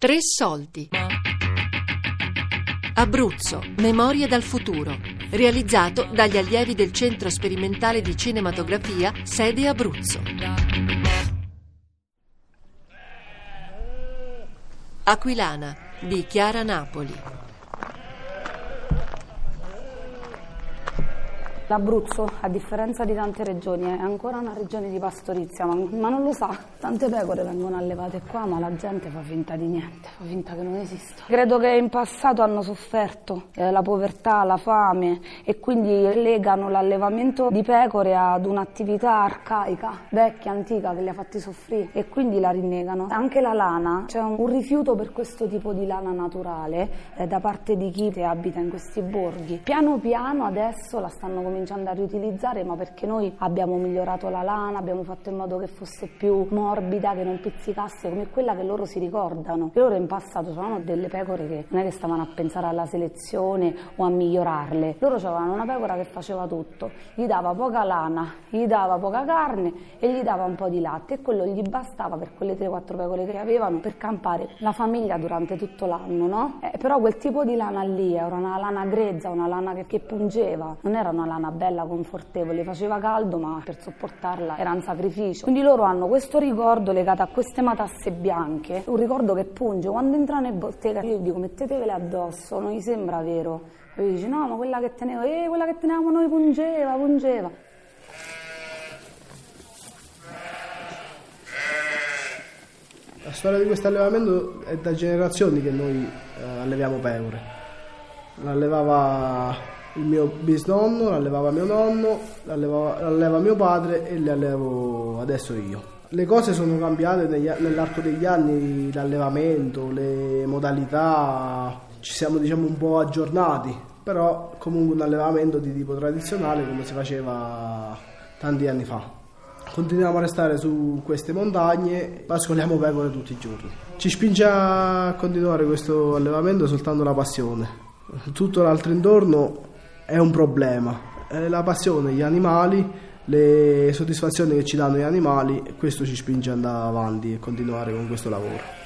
Tre soldi. Abruzzo, Memorie dal futuro. Realizzato dagli allievi del Centro Sperimentale di Cinematografia, sede Abruzzo. Aquilana di Chiara Napoli. L'Abruzzo, a differenza di tante regioni, è ancora una regione di pastorizia, ma, non lo sa. Tante pecore vengono allevate qua, ma la gente fa finta di niente, fa finta che non esista. Credo che in passato hanno sofferto eh, la povertà, la fame e quindi legano l'allevamento di pecore ad un'attività arcaica, vecchia, antica, che li ha fatti soffrire e quindi la rinnegano. Anche la lana, c'è un, un rifiuto per questo tipo di lana naturale eh, da parte di chi abita in questi borghi. Piano piano adesso la stanno cominciando a riutilizzare, ma perché noi abbiamo migliorato la lana, abbiamo fatto in modo che fosse più morbida, che non pizzicasse come quella che loro si ricordano. Loro in passato c'erano delle pecore che non è che stavano a pensare alla selezione o a migliorarle. Loro avevano una pecora che faceva tutto, gli dava poca lana, gli dava poca carne e gli dava un po' di latte e quello gli bastava per quelle 3-4 pecore che avevano per campare la famiglia durante tutto l'anno, no? Eh, però quel tipo di lana lì era una lana grezza, una lana che, che pungeva, non era una lana bella, confortevole, faceva caldo ma per sopportarla era un sacrificio. Quindi loro hanno questo ricordo legato a queste matasse bianche, un ricordo che punge. Quando entrano in bottega io dico mettetevele addosso, non gli sembra vero. E lui dice no ma quella che tenevo, eh quella che tenevamo noi pungeva, pungeva. La storia di questo allevamento è da generazioni che noi eh, alleviamo pecore. L'allevava il mio bisnonno, l'allevava mio nonno, l'alleva mio padre e le allevo adesso io. Le cose sono cambiate negli, nell'arco degli anni, l'allevamento, le modalità, ci siamo diciamo un po' aggiornati, però comunque un allevamento di tipo tradizionale come si faceva tanti anni fa. Continuiamo a restare su queste montagne, pascoliamo pecore tutti i giorni. Ci spinge a continuare questo allevamento soltanto la passione. Tutto l'altro intorno è un problema. È la passione, gli animali, le soddisfazioni che ci danno gli animali, questo ci spinge ad andare avanti e continuare con questo lavoro.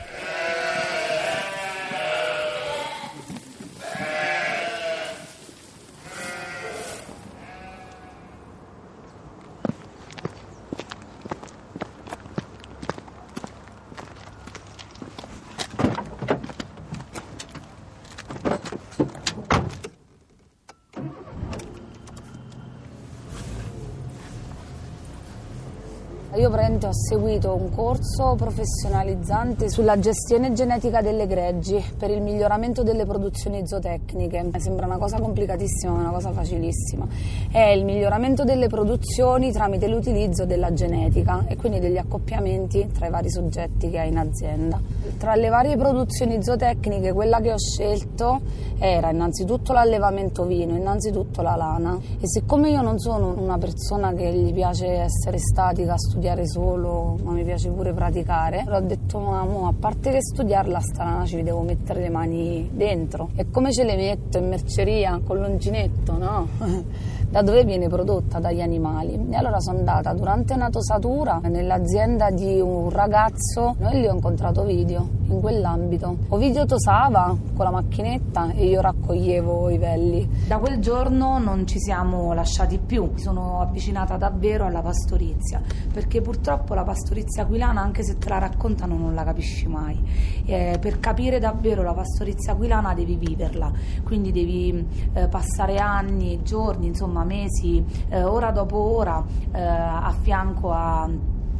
Praticamente ho seguito un corso professionalizzante sulla gestione genetica delle greggi per il miglioramento delle produzioni zootecniche. Sembra una cosa complicatissima, ma una cosa facilissima. È il miglioramento delle produzioni tramite l'utilizzo della genetica e quindi degli accoppiamenti tra i vari soggetti che hai in azienda. Tra le varie produzioni zootecniche, quella che ho scelto era innanzitutto l'allevamento vino, innanzitutto la lana. E siccome io non sono una persona che gli piace essere statica, studiare, studiare solo, ma mi piace pure praticare. Ho detto, ma mo, a parte che studiarla sta lana ci devo mettere le mani dentro. E come ce le metto in merceria con l'uncinetto, no? da dove viene prodotta dagli animali. E allora sono andata durante una tosatura nell'azienda di un ragazzo e lì ho incontrato Video in quell'ambito. Ovidio tosava con la macchinetta e io raccoglievo i velli. Da quel giorno non ci siamo lasciati più, mi sono avvicinata davvero alla pastorizia perché purtroppo la pastorizia aquilana anche se te la raccontano non la capisci mai. Eh, per capire davvero la pastorizia aquilana devi viverla, quindi devi eh, passare anni, giorni, insomma mesi, eh, ora dopo ora, eh, a fianco a,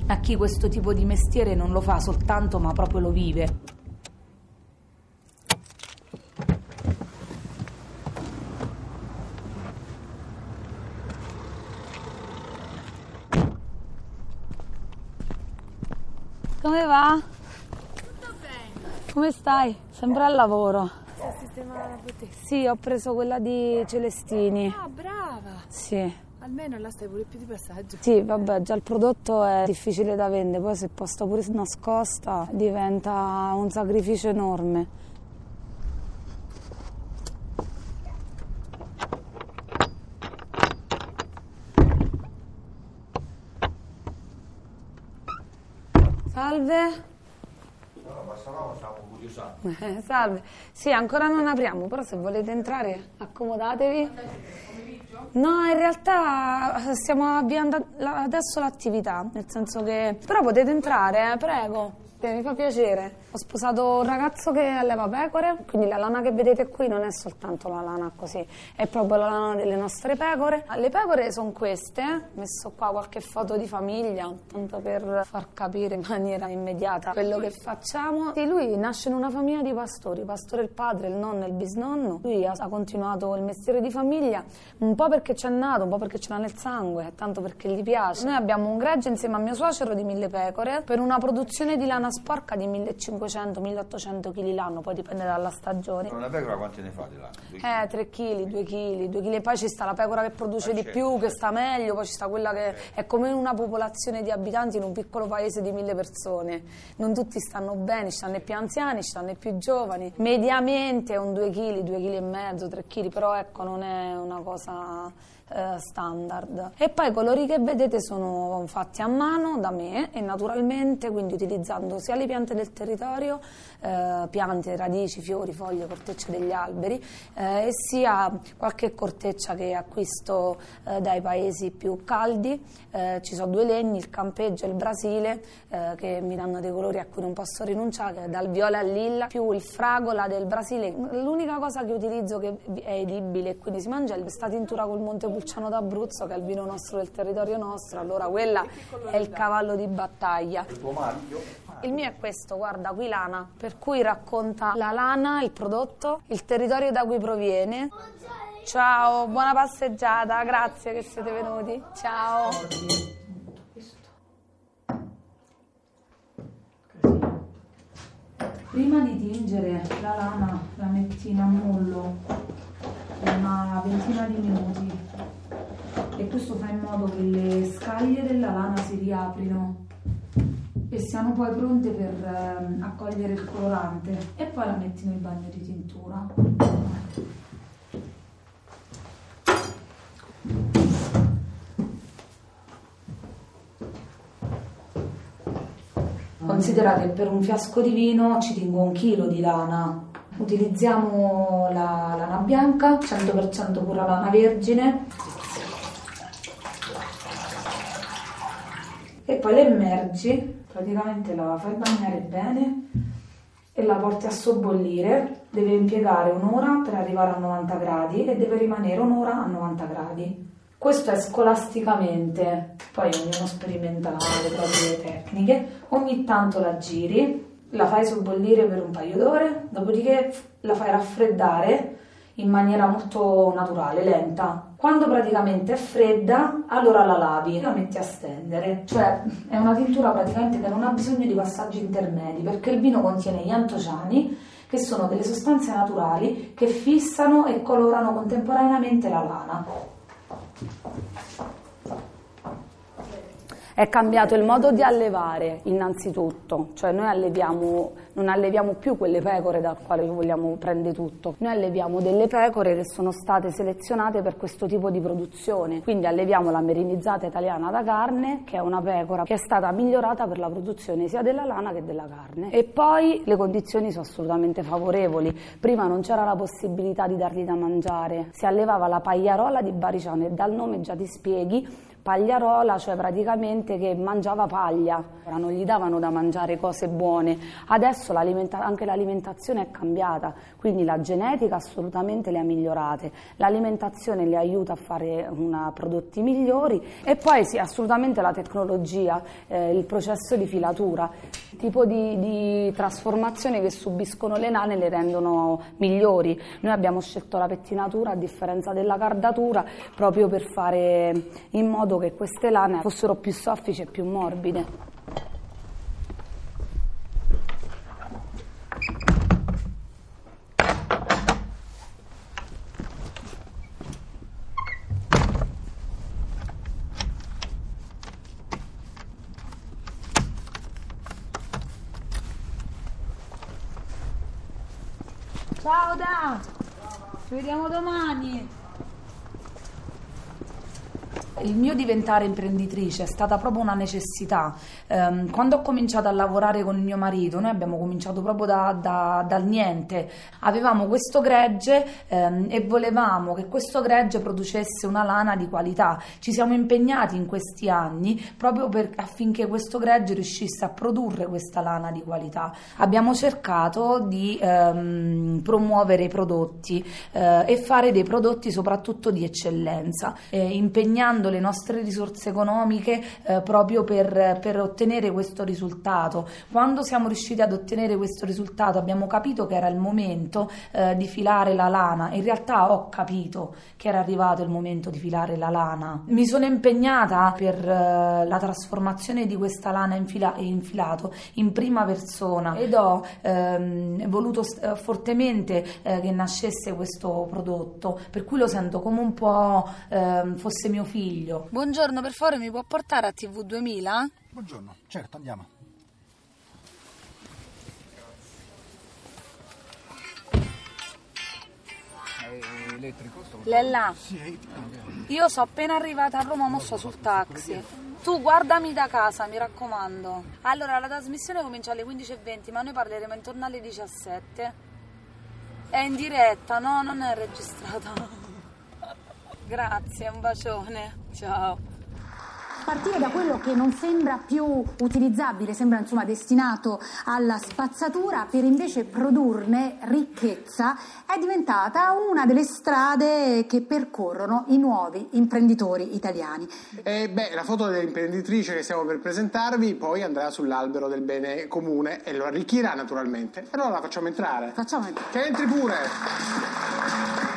a chi questo tipo di mestiere non lo fa soltanto ma proprio lo vive. Come va? Tutto bene. Come stai? Sembra al lavoro. Sta sistemando la bottega. Sì, ho preso quella di Celestini. Ah, brava. Sì. Almeno là stai pure più di passaggio. Sì, vabbè, già il prodotto è difficile da vendere, poi se posta pure nascosta diventa un sacrificio enorme. Salve. No, passavamo, stavo Eh, salve. Sì, ancora non apriamo, però se volete entrare accomodatevi. No, in realtà stiamo avviando adesso l'attività, nel senso che... Però potete entrare, eh, prego. Mi fa piacere. Ho sposato un ragazzo che alleva pecore, quindi la lana che vedete qui non è soltanto la lana così, è proprio la lana delle nostre pecore. Le pecore sono queste, ho messo qua qualche foto di famiglia, tanto per far capire in maniera immediata quello che facciamo. Sì, lui nasce in una famiglia di pastori, pastore il padre, il nonno e il bisnonno. Lui ha continuato il mestiere di famiglia un po' perché c'è nato, un po' perché ce l'ha nel sangue, tanto perché gli piace. Noi abbiamo un gregge insieme a mio suocero di mille pecore per una produzione di lana sporca di 1500-1800 kg l'anno, poi dipende dalla stagione. Una pecora quanti ne fa di là? Eh, 3 kg, 2 kg, 2 kg. Poi ci sta la pecora che produce Ah, di certo, più, che certo. sta meglio, poi ci sta quella che è come una popolazione di abitanti in un piccolo paese di mille persone. Non tutti stanno bene, ci stanno i più anziani, ci stanno i più giovani. Mediamente è un 2 kg, 2 kg e mezzo, 3 kg, però ecco non è una cosa eh, standard. E poi i colori che vedete sono fatti a mano da me e naturalmente, quindi utilizzando sia le piante del territorio, eh, piante, radici, fiori, foglie, cortecce degli alberi, eh, e sia qualche corteccia che acquisto eh, dai paesi più caldi. Eh, ci sono due legni, il campeggio e il Brasile, che mi danno dei colori a cui non posso rinunciare, dal viola al lilla, più il fragola del Brasile. L'unica cosa che utilizzo che è edibile e quindi si mangia è questa tintura col Montepulciano d'Abruzzo, che è il vino nostro del territorio nostro, allora quella è il cavallo di battaglia. Il tuo marchio? Il mio è questo, guarda, qui lana, per cui racconta la lana, il prodotto, il territorio da cui proviene. Ciao, buona passeggiata, grazie che siete venuti. Ciao. Prima di tingere la lana la metti in ammollo per una ventina di minuti e questo fa in modo che le scaglie della lana si riaprino e siano poi pronte per ehm, accogliere il colorante e poi la metti nel bagno di tintura. Considera che per un fiasco di vino ci tingo un chilo di lana. Utilizziamo la lana bianca, 100% pura lana vergine. Poi la immergi, praticamente la fai bagnare bene e la porti a sobbollire. Deve impiegare un'ora per arrivare a 90 gradi e deve rimanere un'ora a 90 gradi. Questo è scolasticamente, poi ognuno sperimenta le proprie tecniche. Ogni tanto la giri, la fai sobbollire per un paio d'ore, dopodiché la fai raffreddare in maniera molto naturale, lenta. Quando praticamente è fredda, allora la lavi, la metti a stendere. Cioè è una tintura praticamente che non ha bisogno di passaggi intermedi perché il vino contiene gli antociani che sono delle sostanze naturali che fissano e colorano contemporaneamente la lana. È cambiato il modo di allevare innanzitutto, cioè noi alleviamo, non alleviamo più quelle pecore dal quale vogliamo prendere tutto, noi alleviamo delle pecore che sono state selezionate per questo tipo di produzione, quindi alleviamo la merinizzata italiana da carne che è una pecora che è stata migliorata per la produzione sia della lana che della carne. E poi le condizioni sono assolutamente favorevoli, prima non c'era la possibilità di dargli da mangiare, si allevava la pagliarola di Bariciano e dal nome già ti spieghi pagliarola, cioè praticamente che mangiava paglia, Ora non gli davano da mangiare cose buone. Adesso l'alimenta- anche l'alimentazione è cambiata, quindi la genetica assolutamente le ha migliorate, l'alimentazione le aiuta a fare una- prodotti migliori e poi sì, assolutamente la tecnologia, eh, il processo di filatura, il tipo di, di trasformazione che subiscono le nane le rendono migliori. Noi abbiamo scelto la pettinatura a differenza della cardatura proprio per fare in modo che queste lane fossero più soffici e più morbide. Ciao Da! Ci vediamo domani! Il mio diventare imprenditrice è stata proprio una necessità. Ehm, quando ho cominciato a lavorare con il mio marito, noi abbiamo cominciato proprio da, da, dal niente. Avevamo questo gregge ehm, e volevamo che questo gregge producesse una lana di qualità. Ci siamo impegnati in questi anni proprio per, affinché questo gregge riuscisse a produrre questa lana di qualità. Abbiamo cercato di ehm, promuovere i prodotti eh, e fare dei prodotti soprattutto di eccellenza, eh, impegnando le nostre risorse economiche eh, proprio per, per, ottenere questo risultato. Quando siamo riusciti ad ottenere questo risultato abbiamo capito che era il momento eh, di filare la lana, in realtà ho capito che era arrivato il momento di filare la lana. Mi sono impegnata per eh, la trasformazione di questa lana in, fila, in filato in prima persona ed ho ehm, voluto st- fortemente eh, che nascesse questo prodotto, per cui lo sento come un po' ehm, fosse mio figlio figlio. Buongiorno, per favore mi può portare a TV 2000? Buongiorno, certo, andiamo. È elettrico? Sto Lella, Sì, io sono appena arrivata a Roma, mo sto sul taxi. Tu guardami da casa, mi raccomando. Allora, la trasmissione comincia alle 15.20, ma noi parleremo intorno alle 17. È in diretta, no? Non è registrata. Grazie, un bacione. Ciao partire da quello che non sembra più utilizzabile, sembra insomma destinato alla spazzatura, per invece produrne ricchezza, è diventata una delle strade che percorrono i nuovi imprenditori italiani. Eh, beh, la foto dell'imprenditrice che stiamo per presentarvi poi andrà sull'albero del bene comune e lo arricchirà naturalmente. Allora la facciamo entrare. Facciamo entrare. Che entri pure!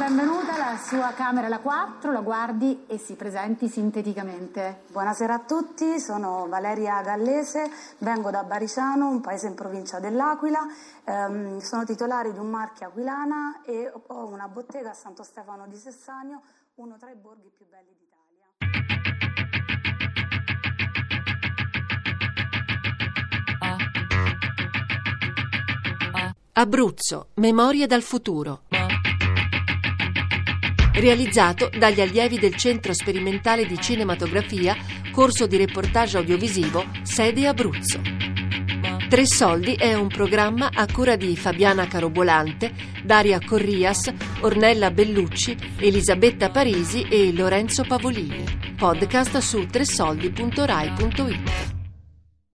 Benvenuta, alla sua camera, la 4, la guardi e si presenti sinteticamente. Buonasera a tutti, sono Valeria Gallese, vengo da Bariciano, un paese in provincia dell'Aquila, ehm, sono titolare di un marchio aquilana e ho una bottega a Santo Stefano di Sessanio, uno tra i borghi più belli d'Italia. Abruzzo, memorie dal futuro. Realizzato dagli allievi del Centro Sperimentale di Cinematografia, corso di reportage audiovisivo, sede Abruzzo. Tre Soldi è un programma a cura di Fabiana Carobolante, Daria Corrias, Ornella Bellucci, Elisabetta Parisi e Lorenzo Pavolini. Podcast su tresoldi.rai.it.